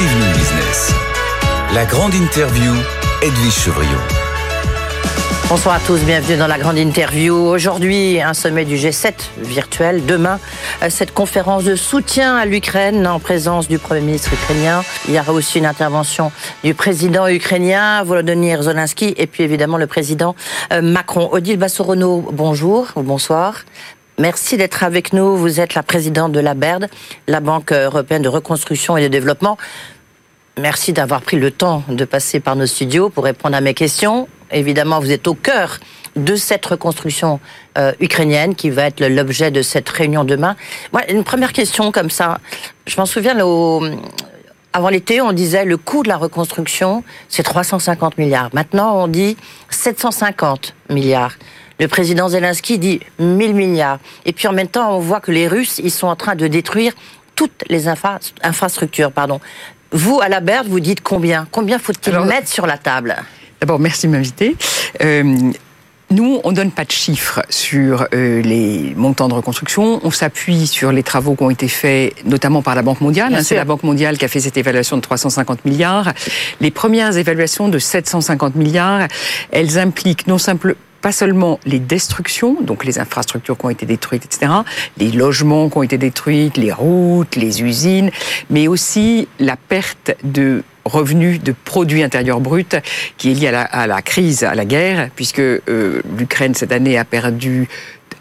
Business. La grande interview, Edwige Chevriot. Bonsoir à tous, bienvenue dans la grande interview. Aujourd'hui, un sommet du G7 virtuel. Demain, cette conférence de soutien à l'Ukraine en présence du Premier ministre ukrainien. Il y aura aussi une intervention du président ukrainien, Volodymyr Zelensky, et puis évidemment le président euh, Macron. Odile Bassorono, bonjour ou bonsoir. Merci d'être avec nous. Vous êtes la présidente de la BERD, la Banque européenne de reconstruction et de développement. Merci d'avoir pris le temps de passer par nos studios pour répondre à mes questions. Évidemment, vous êtes au cœur de cette reconstruction euh, ukrainienne qui va être l'objet de cette réunion demain. Moi, une première question comme ça. Je m'en souviens, avant l'été, on disait le coût de la reconstruction, c'est 350 milliards. Maintenant, on dit 750 milliards. Le président Zelensky dit 1000 milliards. Et puis en même temps, on voit que les Russes, ils sont en train de détruire toutes les infrastructures. Pardon. Vous, à la Berde, vous dites combien? Combien faut-il mettre sur la table? D'abord, merci de m'inviter. Euh, nous, on donne pas de chiffres sur euh, les montants de reconstruction. On s'appuie sur les travaux qui ont été faits, notamment par la Banque mondiale. C'est la Banque mondiale qui a fait cette évaluation de 350 milliards. Les premières évaluations de 750 milliards, elles impliquent non simplement pas seulement les destructions, donc les infrastructures qui ont été détruites, etc., les logements qui ont été détruits, les routes, les usines, mais aussi la perte de revenus de produits intérieurs bruts qui est lié à la, crise, à la guerre, puisque euh, l'Ukraine cette année a perdu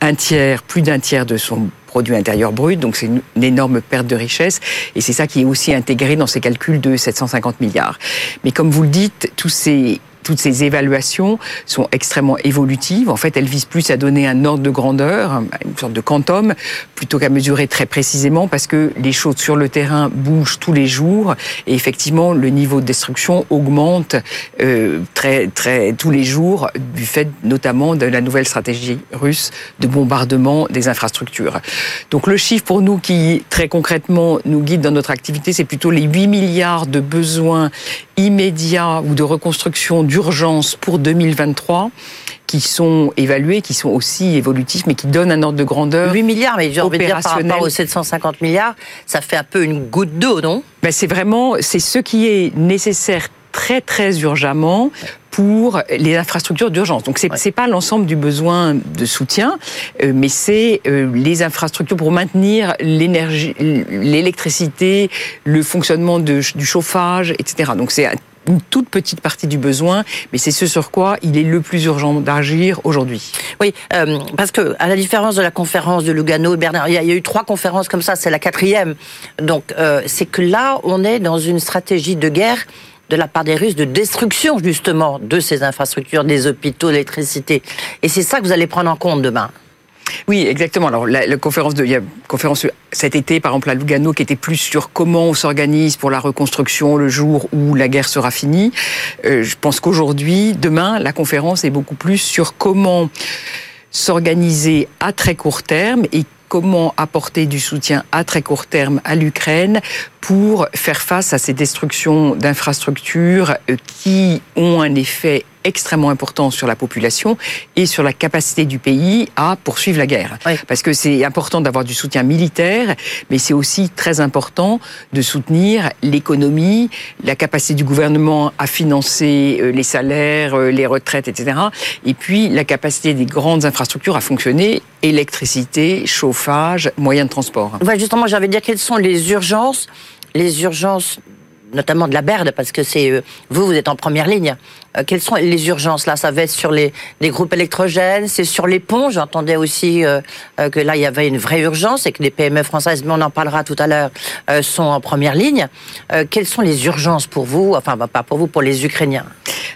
un tiers, plus d'un tiers de son produit intérieur brut, donc c'est une, énorme perte de richesse, et c'est ça qui est aussi intégré dans ces calculs de 750 milliards. Mais comme vous le dites, tous ces toutes ces évaluations sont extrêmement évolutives. En fait, elles visent plus à donner un ordre de grandeur, une sorte de quantum, plutôt qu'à mesurer très précisément, parce que les choses sur le terrain bougent tous les jours, et effectivement, le niveau de destruction augmente euh, très, très tous les jours du fait notamment de la nouvelle stratégie russe de bombardement des infrastructures. Donc le chiffre pour nous qui très concrètement nous guide dans notre activité, c'est plutôt les 8 milliards de besoins immédiats ou de reconstruction d'urgence pour 2023 qui sont évalués, qui sont aussi évolutifs, mais qui donnent un ordre de grandeur. 8 milliards, mais j'ai envie de dire par rapport aux 750 milliards, ça fait un peu une goutte d'eau, non? Ben C'est vraiment, c'est ce qui est nécessaire très très urgemment pour les infrastructures d'urgence. Donc c'est n'est pas l'ensemble du besoin de soutien, euh, mais c'est euh, les infrastructures pour maintenir l'énergie, l'électricité, le fonctionnement de, du chauffage, etc. Donc c'est une toute petite partie du besoin, mais c'est ce sur quoi il est le plus urgent d'agir aujourd'hui. Oui, euh, parce que à la différence de la conférence de Lugano, Bernard, il y, a, eu trois conférences comme ça, c'est la quatrième. Donc c'est que là, on est dans une stratégie de guerre de la part des Russes de destruction justement de ces infrastructures, des hôpitaux, l'électricité. Et c'est ça que vous allez prendre en compte demain. Oui, exactement. Alors la, conférence de, il y a conférence cet été, par exemple à Lugano, qui était plus sur comment on s'organise pour la reconstruction le jour où la guerre sera finie. Euh, je pense qu'aujourd'hui, demain, la conférence est beaucoup plus sur comment s'organiser à très court terme et comment apporter du soutien à très court terme à l'Ukraine pour faire face à ces destructions d'infrastructures euh, qui ont un effet extrêmement important sur la population et sur la capacité du pays à poursuivre la guerre. Parce que c'est important d'avoir du soutien militaire, mais c'est aussi très important de soutenir l'économie, la capacité du gouvernement à financer euh, les salaires, euh, les retraites, etc. Et puis la capacité des grandes infrastructures à fonctionner, électricité, chauffage, moyens de transport. justement, j'avais dire quelles sont les urgences les urgences notamment de la BERD, parce que c'est euh, vous, vous êtes en première ligne. Euh, quelles sont les urgences là? Ça va être sur les, groupes électrogènes, c'est sur les ponts. J'entendais aussi euh, que là, il y avait une vraie urgence et que les PME françaises, mais on en parlera tout à l'heure, sont en première ligne. quelles sont les urgences pour vous? Enfin, bah, pas pour vous, pour les Ukrainiens.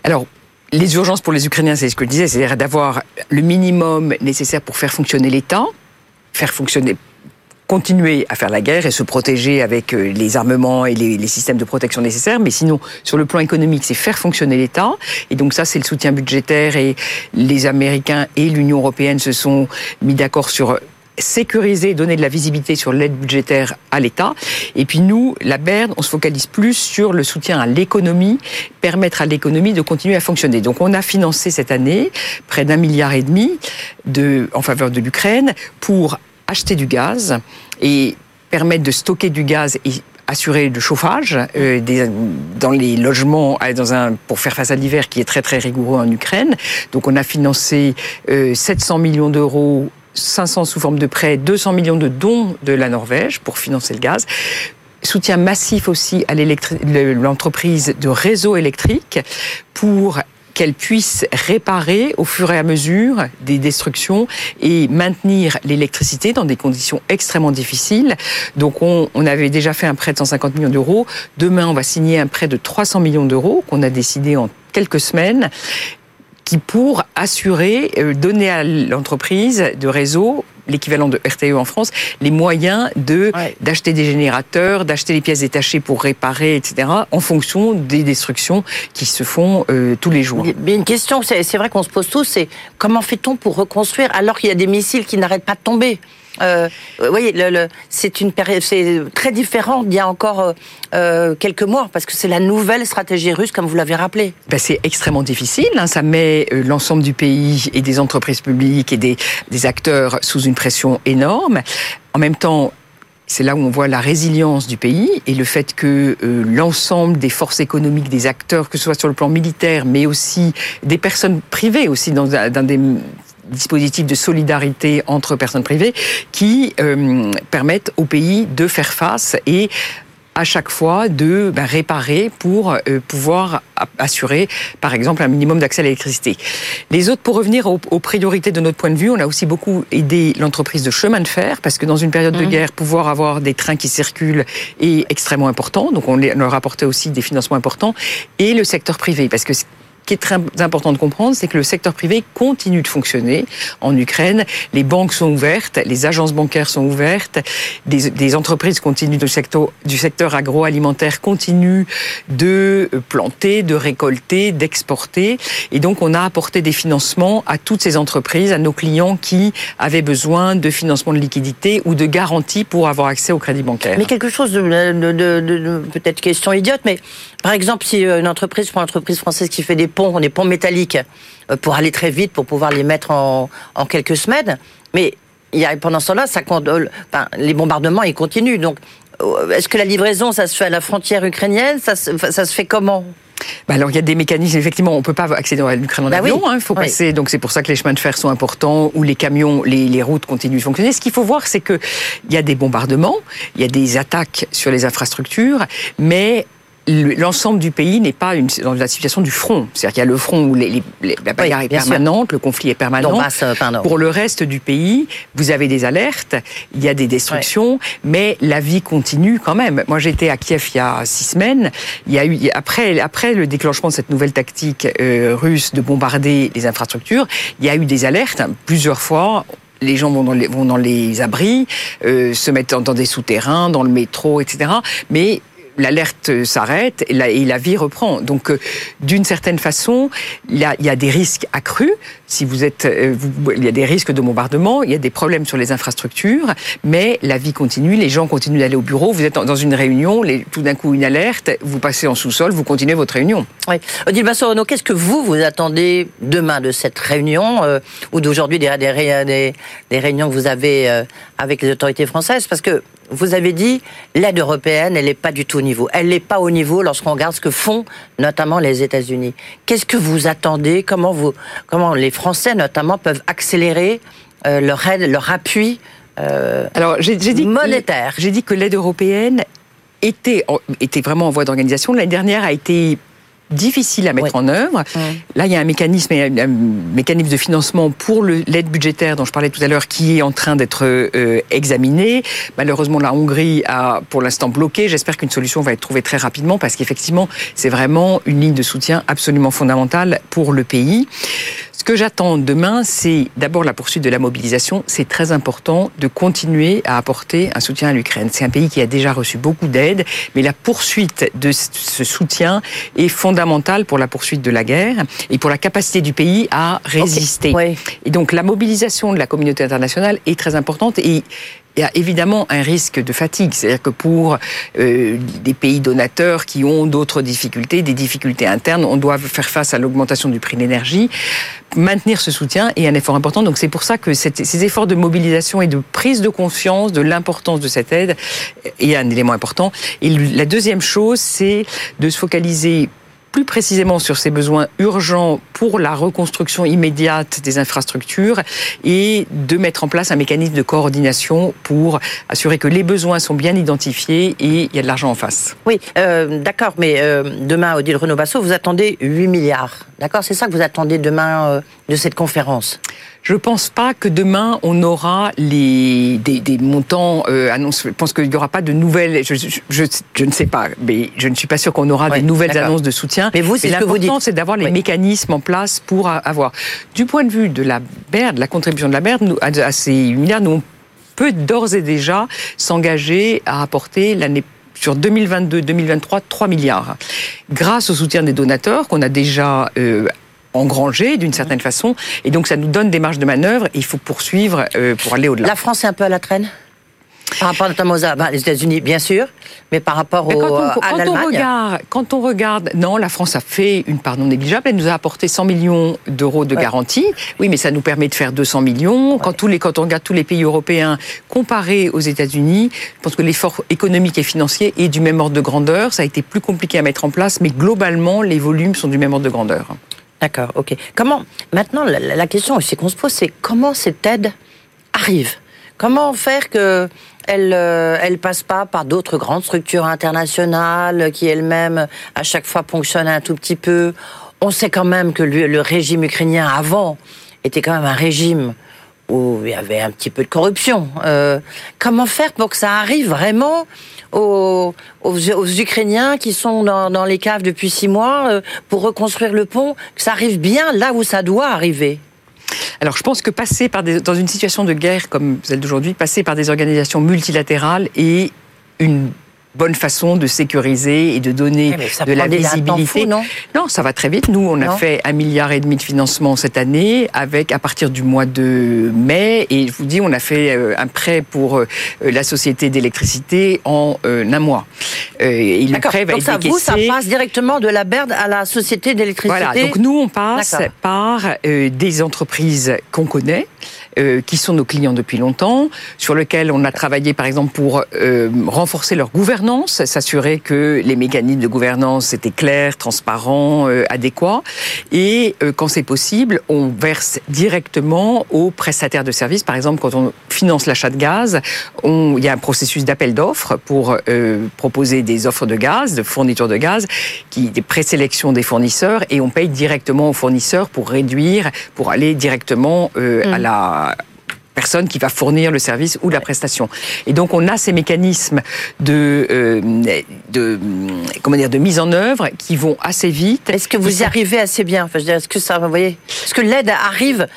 Alors, les urgences pour les Ukrainiens, c'est ce que je disais, c'est-à-dire d'avoir le minimum nécessaire pour faire fonctionner l'État, faire fonctionner continuer à faire la guerre et se protéger avec euh, les armements et les, systèmes de protection nécessaires. Mais sinon, sur le plan économique, c'est faire fonctionner l'État. Et donc ça, c'est le soutien budgétaire. Et les Américains et l'Union européenne se sont mis d'accord sur sécuriser, donner de la visibilité sur l'aide budgétaire à l'État. Et puis nous, la BERD, on se focalise plus sur le soutien à l'économie, permettre à l'économie de continuer à fonctionner. Donc on a financé cette année près d'un milliard et demi de, en faveur de l'Ukraine pour acheter du gaz et permettre de stocker du gaz et assurer le chauffage euh, dans les logements un, pour faire face à l'hiver qui est très très rigoureux en Ukraine. Donc on a financé 700 millions d'euros 500 sous forme de prêts, 200 millions de dons de la Norvège pour financer le gaz soutien massif aussi à l'entreprise de réseau électrique pour qu'elle puisse réparer au fur et à mesure des destructions et maintenir l'électricité dans des conditions extrêmement difficiles. Donc on, avait déjà fait un prêt de 150 millions d'euros. Demain, on va signer un prêt de 300 millions d'euros qu'on a décidé en quelques semaines qui pour assurer, euh, donner à l'entreprise de réseau l'équivalent de RTE en France, les moyens de d'acheter des générateurs, d'acheter les pièces détachées pour réparer, etc., en fonction des destructions qui se font euh, tous les jours. Mais une question, c'est vrai qu'on se pose tous, c'est comment fait-on pour reconstruire alors qu'il y a des missiles qui n'arrêtent pas de tomber? Euh, le, c'est une c'est très différent d'il y a encore euh, euh, quelques mois, parce que c'est la nouvelle stratégie russe, comme vous l'avez rappelé. Ben, c'est extrêmement difficile. Hein, ça met euh, l'ensemble du pays et des entreprises publiques et des, acteurs sous une pression énorme. En même temps, c'est là où on voit la résilience du pays et le fait que l'ensemble des forces économiques, des acteurs, que ce soit sur le plan militaire, mais aussi des personnes privées aussi dans des dispositifs de solidarité entre personnes privées qui euh, permettent au pays de faire face et à chaque fois de ben, réparer pour euh, pouvoir assurer, par exemple, un minimum d'accès à l'électricité. Les autres, pour revenir aux, priorités de notre point de vue, on a aussi beaucoup aidé l'entreprise de chemin de fer, parce que dans une période de mmh. guerre, pouvoir avoir des trains qui circulent est extrêmement important. Donc on leur apportait aussi des financements importants. Et le secteur privé, parce que qui est très important de comprendre, c'est que le secteur privé continue de fonctionner en Ukraine. Les banques sont ouvertes, les agences bancaires sont ouvertes, des, des entreprises continuent du secteur, du secteur agroalimentaire continuent de planter, de récolter, d'exporter. Et donc, on a apporté des financements à toutes ces entreprises, à nos clients qui avaient besoin de financement de liquidité ou de garantie pour avoir accès au crédit bancaire. Mais quelque chose de, de, de, de peut-être question idiote, mais par exemple, si une entreprise, une entreprise française qui fait des ponts, des ponts métalliques, euh, pour aller très vite, pour pouvoir les mettre en, quelques semaines, mais il y a, pendant ce temps-là, ça, enfin, les bombardements, ils continuent. Donc, euh, est-ce que la livraison, ça se fait à la frontière ukrainienne? Ça se, ça se fait comment? Bah alors il y a des mécanismes effectivement on peut pas accéder à l'Ukraine en bah avion hein, il faut passer donc c'est pour ça que les chemins de fer sont importants ou les camions les, les routes continuent de fonctionner. Ce qu'il faut voir c'est que il y a des bombardements il y a des attaques sur les infrastructures mais l'ensemble du pays n'est pas une, dans la situation du front. C'est-à-dire qu'il y a le front où les, les, la bagarre est permanente, le conflit est permanent. Euh, Pour le reste du pays, vous avez des alertes, il y a des destructions, mais la vie continue quand même. Moi, j'étais à Kiev il y a six semaines. Il y a eu après après le déclenchement de cette nouvelle tactique euh, russe de bombarder les infrastructures, il y a eu des alertes plusieurs fois les gens vont dans les, vont dans les abris, euh, se mettent dans des souterrains, dans le métro, etc. Mais l'alerte s'arrête et la, vie reprend. Donc, euh, d'une certaine façon, il y, a, des risques accrus. Si vous êtes, euh, il y a des risques de bombardement, il y a des problèmes sur les infrastructures, mais la vie continue, les gens continuent d'aller au bureau. Vous êtes dans une réunion, tout d'un coup une alerte, vous passez en sous-sol, vous continuez votre réunion. Oui. Odile Bassorono, qu'est-ce que vous vous attendez demain de cette réunion euh, ou d'aujourd'hui des, réunions que vous avez avec les autorités françaises? Parce que vous avez dit, l'aide européenne, elle n'est pas du tout au niveau. Elle n'est pas au niveau lorsqu'on regarde ce que font notamment les États-Unis. Qu'est-ce que vous attendez? Comment les Français notamment peuvent accélérer euh, leur aide, leur appui euh, Alors, j'ai, dit monétaire J'ai dit que l'aide européenne était, était vraiment en voie d'organisation. L'année dernière a été difficile à mettre en œuvre. Là, il y a un mécanisme, un mécanisme de financement pour l'aide budgétaire dont je parlais tout à l'heure qui est en train d'être euh, examiné. Malheureusement, la Hongrie a pour l'instant bloqué. J'espère qu'une solution va être trouvée très rapidement parce qu'effectivement, c'est vraiment une ligne de soutien absolument fondamentale pour le pays. Ce que j'attends demain, c'est d'abord la poursuite de la mobilisation. C'est très important de continuer à apporter un soutien à l'Ukraine. C'est un pays qui a déjà reçu beaucoup d'aide, mais la poursuite de ce soutien est fondamentale pour la poursuite de la guerre et pour la capacité du pays à résister. Et donc la mobilisation de la communauté internationale est très importante et il y a évidemment un risque de fatigue. C'est-à-dire que pour euh, des pays donateurs qui ont d'autres difficultés, des difficultés internes, on doit faire face à l'augmentation du prix de l'énergie. Maintenir ce soutien est un effort important. Donc c'est pour ça que ces efforts de mobilisation et de prise de conscience de l'importance de cette aide est un élément important. Et la deuxième chose, c'est de se focaliser plus précisément sur ces besoins urgents pour la reconstruction immédiate des infrastructures et de mettre en place un mécanisme de coordination pour assurer que les besoins sont bien identifiés et il y a de l'argent en face. Oui, euh, d'accord, mais euh, demain, Odile Renaud-Basso, vous attendez 8 milliards. D'accord C'est ça que vous attendez demain euh, de cette conférence? Je ne pense pas que demain on aura les, des, des montants euh, annoncés. Je pense qu'il n'y aura pas de nouvelles. Je, je, je, ne sais pas, mais je ne suis pas sûr qu'on aura des nouvelles annonces de soutien. Mais vous, c'est ce que vous dites. c'est d'avoir les mécanismes en place pour avoir. Du point de vue de la BERD, la contribution de la BERD, nous, à ces milliards, nous on peut d'ores et déjà s'engager à apporter l'année sur 2022-2023 3 milliards. Grâce au soutien des donateurs qu'on a déjà euh, engrangé d'une certaine façon. Et donc ça nous donne des marges de manœuvre et il faut poursuivre euh, pour aller au-delà. La France est un peu à la traîne? Par rapport notamment aux bah, les États-Unis, bien sûr, mais par rapport au, quand à quand on regarde, quand on regarde, non, la France a fait une part non négligeable. Elle nous a apporté 100 millions d'euros de garantie. Oui, mais ça nous permet de faire 200 millions. Quand, tous les, quand on regarde tous les pays européens comparés aux États-Unis, je pense que l'effort économique et financier est du même ordre de grandeur. Ça a été plus compliqué à mettre en place, mais globalement, les volumes sont du même ordre de grandeur. D'accord, ok. Comment maintenant la, question aussi qu'on se pose, c'est comment cette aide arrive? Comment faire que elle, euh, elle passe pas par d'autres grandes structures internationales qui elles-mêmes à chaque fois fonctionnent un tout petit peu? On sait quand même que le, régime ukrainien avant était quand même un régime où il y avait un petit peu de corruption. Euh, comment faire pour que ça arrive vraiment aux, Ukrainiens qui sont dans, les caves depuis six mois euh, pour reconstruire le pont, que ça arrive bien là où ça doit arriver? Alors, je pense que passer par des, dans une situation de guerre comme celle d'aujourd'hui, passer par des organisations multilatérales est une bonne façon de sécuriser et de donner de la visibilité. non, non, ça va très vite. Nous, on a fait un milliard et demi de financement cette année, avec à partir du mois de mai. Et je vous dis, on a fait euh, un prêt pour euh, la société d'électricité en euh, un mois. Et le prêt va donc ça, vous, ça passe directement de la BERD à la société d'électricité. Voilà. Donc nous, on passe par des entreprises qu'on connaît. Euh, qui sont nos clients depuis longtemps, sur lesquels on a travaillé par exemple pour euh, renforcer leur gouvernance, s'assurer que les mécanismes de gouvernance étaient clairs, transparents, euh, adéquats. Et quand c'est possible, on verse directement aux prestataires de services. Par exemple, quand on finance l'achat de gaz, on, il y a un processus d'appel d'offres pour proposer des offres de gaz, de fourniture de gaz, qui des présélections des fournisseurs, et on paye directement aux fournisseurs pour réduire, pour aller directement à mm. La personne qui va fournir le service ou la prestation. Et donc on a ces mécanismes de, euh, de comment dire de mise en œuvre qui vont assez vite. Est-ce que vous y arrivez assez bien? Enfin, Est-ce que ça, vous voyez, est-ce que l'aide arrive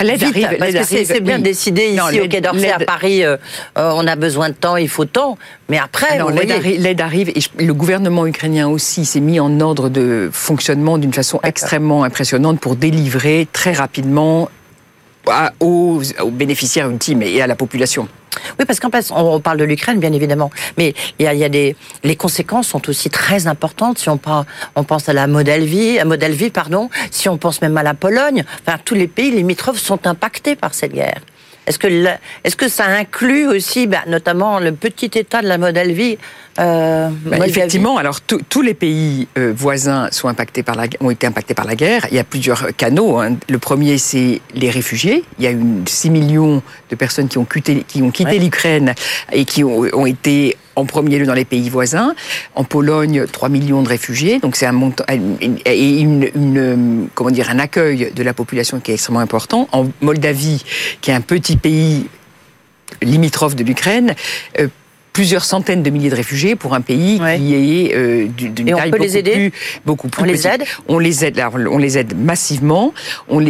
L'aide arrive, parce que c'est bien décidé ici au Quai d'Orsay à Paris. Euh, euh, on a besoin de temps, il faut temps. Mais après, l'aide arrive, et le gouvernement ukrainien aussi s'est mis en ordre de fonctionnement d'une façon extrêmement impressionnante pour délivrer très rapidement aux, bénéficiaires ultimes et à la population. Oui, parce qu'en fait, on parle de l'Ukraine, bien évidemment, mais il y a, des, les conséquences sont aussi très importantes. Si on, on pense à la Moldavie, à Moldavie, pardon, si on pense même à la Pologne, enfin, tous les pays limitrophes sont impactés par cette guerre. Est-ce que, est que ça inclut aussi, bah, notamment, le petit État de la Moldavie euh, bah, Effectivement, alors tous les pays euh, voisins sont impactés par la, ont été impactés par la guerre. Il y a plusieurs canaux. Hein. Le premier, c'est les réfugiés. Il y a eu 6 millions de personnes qui ont quitté, qui ont quitté l'Ukraine et qui ont, ont été en premier lieu dans les pays voisins. En Pologne, 3 millions de réfugiés, donc c'est un et comment dire un accueil de la population qui est extrêmement important. En Moldavie, qui est un petit pays limitrophe de l'Ukraine, euh, plusieurs centaines de milliers de réfugiés pour un pays qui est euh, d'une taille beaucoup, les plus, beaucoup plus on les aide on les aide on les aide massivement.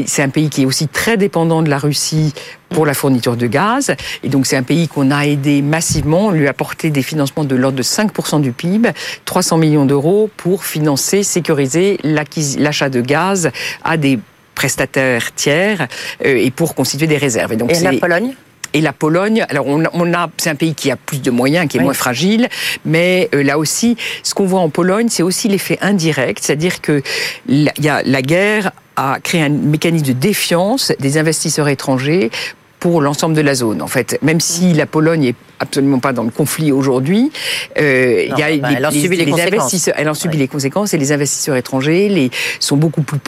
C'est un pays qui est aussi très dépendant de la Russie pour la fourniture de gaz. Et donc c'est un pays qu'on a aidé massivement. On lui a apporté des financements de l'ordre de 5% du PIB 300 millions d'euros pour financer sécuriser l'achat de gaz à des prestataires tiers euh, et pour constituer des réserves. Et donc et la Pologne et la Pologne, alors on, a, c'est un pays qui a plus de moyens, qui est moins fragile, mais euh, là aussi, ce qu'on voit en Pologne, c'est aussi l'effet indirect, c'est-à-dire que il y a la guerre a créé un mécanisme de défiance des investisseurs étrangers pour l'ensemble de la zone. En fait, même si la Pologne est absolument pas dans le conflit aujourd'hui, euh, il y a bah, elle en subit les, conséquences. Elle en subit les conséquences et les investisseurs étrangers les, sont beaucoup plus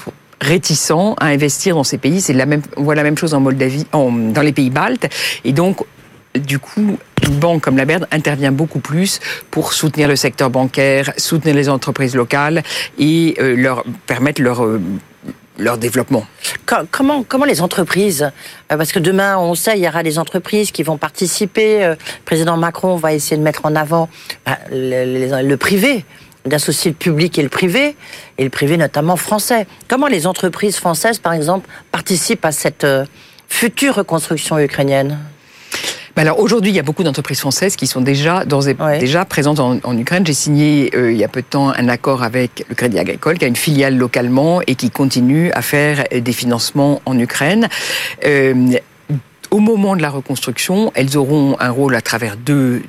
réticents à investir dans ces pays. C'est la même, on voit la même chose en Moldavie, dans les pays baltes. Et donc, du coup, une banque comme la BERD intervient beaucoup plus pour soutenir le secteur bancaire, soutenir les entreprises locales et euh, leur permettre leur euh, leur développement. Comment, comment les entreprises, euh, parce que demain, on sait, il y aura des entreprises qui vont participer. Le président Macron va essayer de mettre en avant bah, le privé, d'associer le public et le privé, et le privé notamment français. Comment les entreprises françaises, par exemple, participent à cette future reconstruction ukrainienne? Alors aujourd'hui, il y a beaucoup d'entreprises françaises qui sont déjà, déjà présentes en, Ukraine. J'ai signé euh, il y a peu de temps un accord avec le Crédit Agricole, qui a une filiale localement et qui continue à faire des financements en Ukraine. Euh, au moment de la reconstruction, elles auront un rôle à travers deux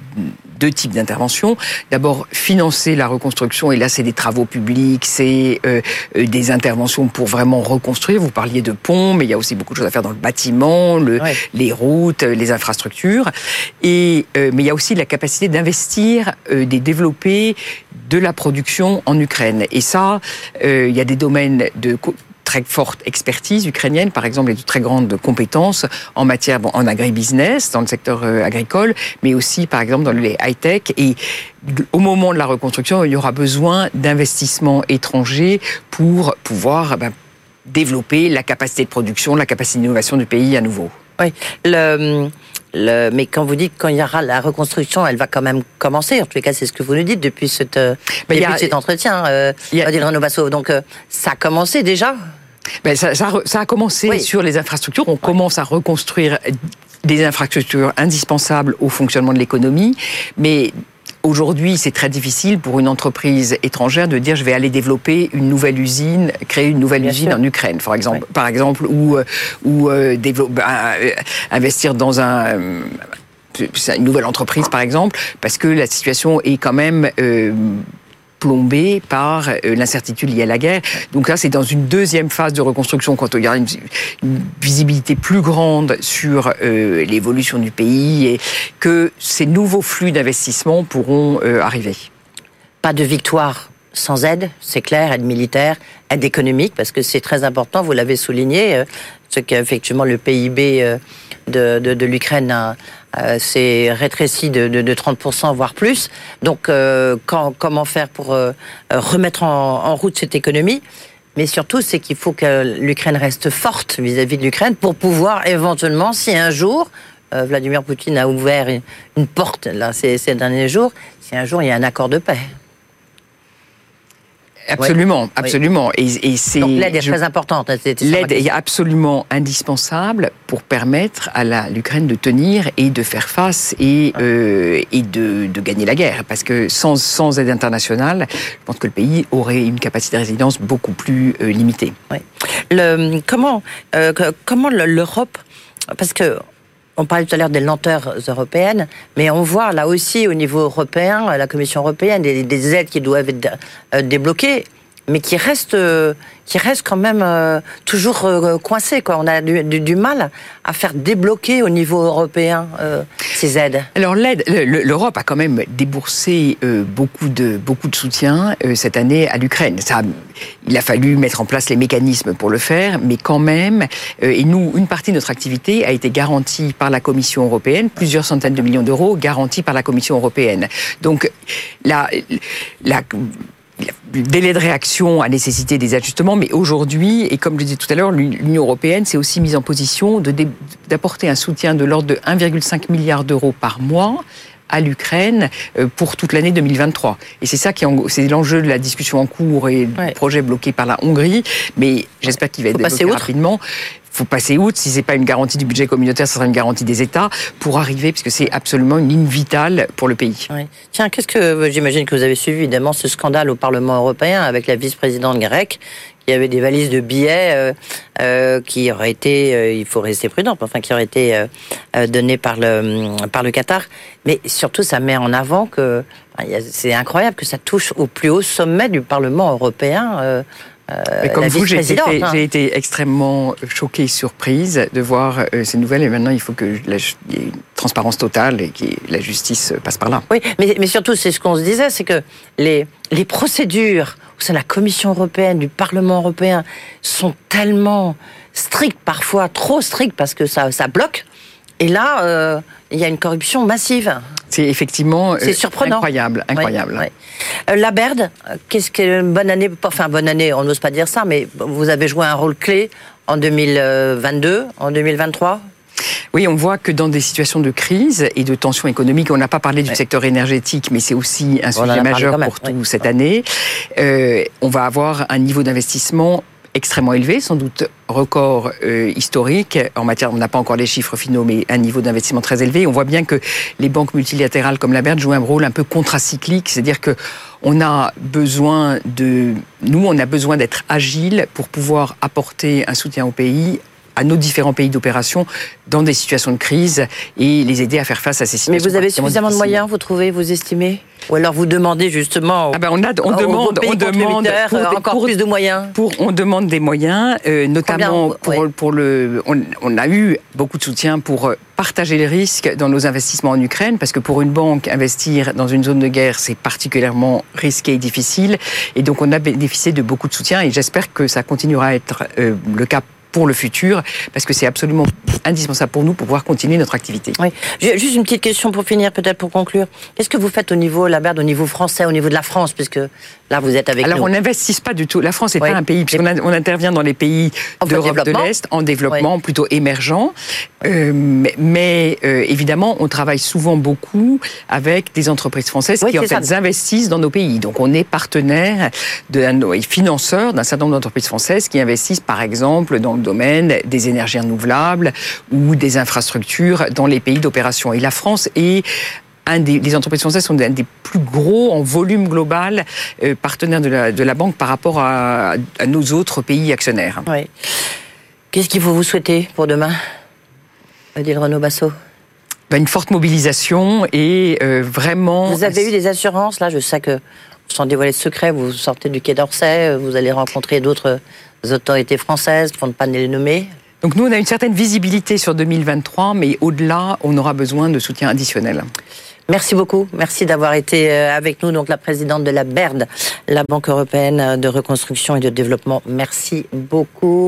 deux types d'interventions. D'abord, financer la reconstruction, et là, c'est des travaux publics, c'est euh, euh, des interventions pour vraiment reconstruire. Vous parliez de ponts, mais il y a aussi beaucoup de choses à faire dans le bâtiment, le, les routes, les infrastructures. Et, euh, mais il y a aussi la capacité d'investir, de développer de la production en Ukraine. Et ça, il y a des domaines de très forte expertise ukrainienne, par exemple, et de très grandes compétences en matière, bon, en agribusiness, dans le secteur euh, agricole, mais aussi, par exemple, dans les high-tech. Et au moment de la reconstruction, il y aura besoin d'investissements étrangers pour pouvoir ben, développer la capacité de production, la capacité d'innovation du pays à nouveau. Oui, le, le, mais quand vous dites quand il y aura la reconstruction, elle va quand même commencer. En tous les cas, c'est ce que vous nous dites depuis, cette, depuis cet entretien, euh, Renaud Basso. Donc, euh, ça a commencé déjà? Ben, ça, ça, a commencé sur les infrastructures. On commence à reconstruire des infrastructures indispensables au fonctionnement de l'économie, mais Aujourd'hui, c'est très difficile pour une entreprise étrangère de dire je vais aller développer une nouvelle usine, créer une nouvelle usine en Ukraine, par exemple, par exemple, ou euh, ou euh, ben, euh, investir dans un une nouvelle entreprise, par exemple, parce que la situation est quand même plombé par euh, l'incertitude liée à la guerre. Donc là, c'est dans une deuxième phase de reconstruction, quand il y aura une, visibilité plus grande sur euh, l'évolution du pays et que ces nouveaux flux d'investissement pourront euh, arriver. Pas de victoire sans aide, c'est clair, aide militaire, aide économique, parce que c'est très important, vous l'avez souligné, ce qu'effectivement le PIB de, l'Ukraine euh, c'est rétréci de, de, de, 30%, voire plus. Donc, euh, comment faire pour euh, remettre en, route cette économie? Mais surtout, c'est qu'il faut que l'Ukraine reste forte vis-à-vis de l'Ukraine pour pouvoir éventuellement, si un jour, Vladimir Poutine a ouvert une, porte là ces derniers jours, si un jour il y a un accord de paix. Absolument, absolument. Et, c'est donc l'aide est très importante. Hein, l'aide est absolument indispensable pour permettre à l'Ukraine de tenir et de faire face et, euh, et de, de, gagner la guerre. Parce que sans, sans aide internationale, je pense que le pays aurait une capacité de résilience beaucoup plus euh, limitée. Le, comment euh, comment l'Europe parce que on parlait tout à l'heure des lenteurs européennes, mais on voit là aussi au niveau européen, la Commission européenne, des, des aides qui doivent être euh, débloquées mais qui reste, euh, qui reste quand même euh, toujours euh, coincé. On a du, mal à faire débloquer au niveau européen ces aides. Alors l'aide, l'Europe a quand même déboursé beaucoup de beaucoup de soutien cette année à l'Ukraine. Ça, il a fallu mettre en place les mécanismes pour le faire, mais quand même, et nous, une partie de notre activité a été garantie par la Commission européenne, plusieurs centaines de millions d'euros garantis par la Commission européenne. Donc la, la le délai de réaction a nécessité des ajustements, mais aujourd'hui, et comme je le disais tout à l'heure, l'Union européenne s'est aussi mise en position d'apporter un soutien de l'ordre de 1,5 milliard d'euros par mois à l'Ukraine euh, pour toute l'année 2023. Et c'est ça qui c'est l'enjeu de la discussion en cours et du projet bloqué par la Hongrie. Mais j'espère qu'il va être développé rapidement faut passer outre. Si c'est pas une garantie du budget communautaire, ce sera une garantie des États pour arriver, puisque c'est absolument une ligne vitale pour le pays. Tiens, qu'est-ce que j'imagine que vous avez suivi évidemment ce scandale au Parlement européen avec la vice-présidente grecque qui avait des valises de billets euh, euh, qui auraient été, euh, il faut rester prudent, enfin qui auraient été donnés par le par le Qatar. Mais surtout, ça met en avant que c'est incroyable que ça touche au plus haut sommet du Parlement européen. Euh, comme vous, j'ai été, hein. été, extrêmement choquée, surprise de voir euh, ces nouvelles. Et maintenant, il faut que la, y ait une transparence totale et que la justice passe par là. Oui, mais, mais surtout, c'est ce qu'on se disait, c'est que les, les procédures au sein de la Commission européenne, du Parlement européen, sont tellement strictes, parfois trop strictes, parce que ça, ça bloque. Et là, euh, il y a une corruption massive. C'est effectivement euh, surprenant. incroyable. incroyable. Euh, la Berde, qu'est-ce qu'une bonne année Enfin, bonne année, on n'ose pas dire ça, mais vous avez joué un rôle clé en 2022, en 2023 oui, on voit que dans des situations de crise et de tension économique, on n'a pas parlé du secteur énergétique, mais c'est aussi un sujet majeur pour tout cette année. on va avoir un niveau d'investissement extrêmement élevé, sans doute record euh, historique en matière, on n'a pas encore les chiffres finaux, mais un niveau d'investissement très élevé. On voit bien que les banques multilatérales comme la BERD jouent un rôle un peu contracyclique, c'est-à-dire que on a besoin de, nous, on a besoin d'être agile pour pouvoir apporter un soutien au pays à nos différents pays d'opération dans des situations de crise et les aider à faire face à ces situations. Mais vous avez suffisamment de moyens, vous trouvez, vous estimez? Ou alors vous demandez justement ah ben on, a, on demande, on demande pour, encore plus de moyens. Pour, on demande des moyens, euh, notamment pour, pour, le. On, on, a eu beaucoup de soutien pour euh, partager les risques dans nos investissements en Ukraine, parce que pour une banque, investir dans une zone de guerre, c'est particulièrement risqué et difficile. Et donc on a bénéficié de beaucoup de soutien et j'espère que ça continuera à être euh, le cas pour le futur, parce que c'est absolument indispensable pour nous pour pouvoir continuer notre activité. Oui. Juste une petite question pour finir, peut-être pour conclure. Qu'est-ce que vous faites au niveau, la Berde, au niveau français, au niveau de la France, puisque là vous êtes avec Alors, nous on n'investit pas du tout. La France n'est pas un pays, puisqu'on on intervient dans les pays d'Europe de l'Est, en développement plutôt émergent. Euh, mais, euh, évidemment, on travaille souvent beaucoup avec des entreprises françaises qui en fait investissent dans nos pays. Donc on est partenaire de, et financeur d'un certain nombre d'entreprises françaises qui investissent par exemple dans le domaine des énergies renouvelables ou des infrastructures dans les pays d'opération. Et la France est un des, les entreprises françaises sont un des plus gros en volume global euh, partenaires de la, de la, banque par rapport à, à nos autres pays actionnaires. Oui. Qu'est-ce qu'il faut vous souhaiter pour demain Odile Renaud-Bassot ben, Une forte mobilisation et euh, vraiment... Vous avez eu des assurances, là, je sais que, sans dévoiler de secret, vous sortez du Quai d'Orsay, vous allez rencontrer d'autres autorités françaises, pour ne pas les nommer. Donc nous, on a une certaine visibilité sur 2023, mais au-delà, on aura besoin de soutien additionnel. Merci beaucoup. Merci d'avoir été euh, avec nous, donc la présidente de la BERD, la Banque européenne de reconstruction et de développement. Merci beaucoup.